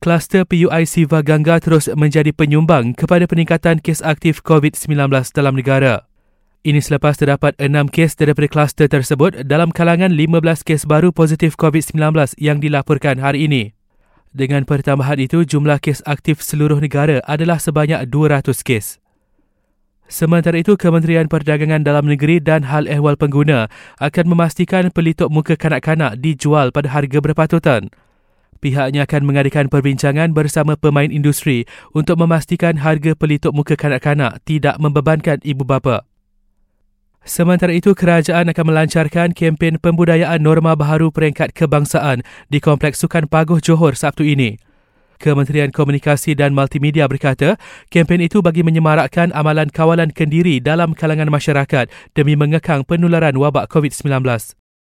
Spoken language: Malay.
kluster PUI Siva Gangga terus menjadi penyumbang kepada peningkatan kes aktif COVID-19 dalam negara. Ini selepas terdapat 6 kes daripada kluster tersebut dalam kalangan 15 kes baru positif COVID-19 yang dilaporkan hari ini. Dengan pertambahan itu, jumlah kes aktif seluruh negara adalah sebanyak 200 kes. Sementara itu, Kementerian Perdagangan Dalam Negeri dan Hal Ehwal Pengguna akan memastikan pelitup muka kanak-kanak dijual pada harga berpatutan. Pihaknya akan mengadakan perbincangan bersama pemain industri untuk memastikan harga pelitup muka kanak-kanak tidak membebankan ibu bapa. Sementara itu, kerajaan akan melancarkan kempen pembudayaan norma baharu peringkat kebangsaan di Kompleks Sukan Paguh Johor Sabtu ini. Kementerian Komunikasi dan Multimedia berkata, kempen itu bagi menyemarakkan amalan kawalan kendiri dalam kalangan masyarakat demi mengekang penularan wabak COVID-19.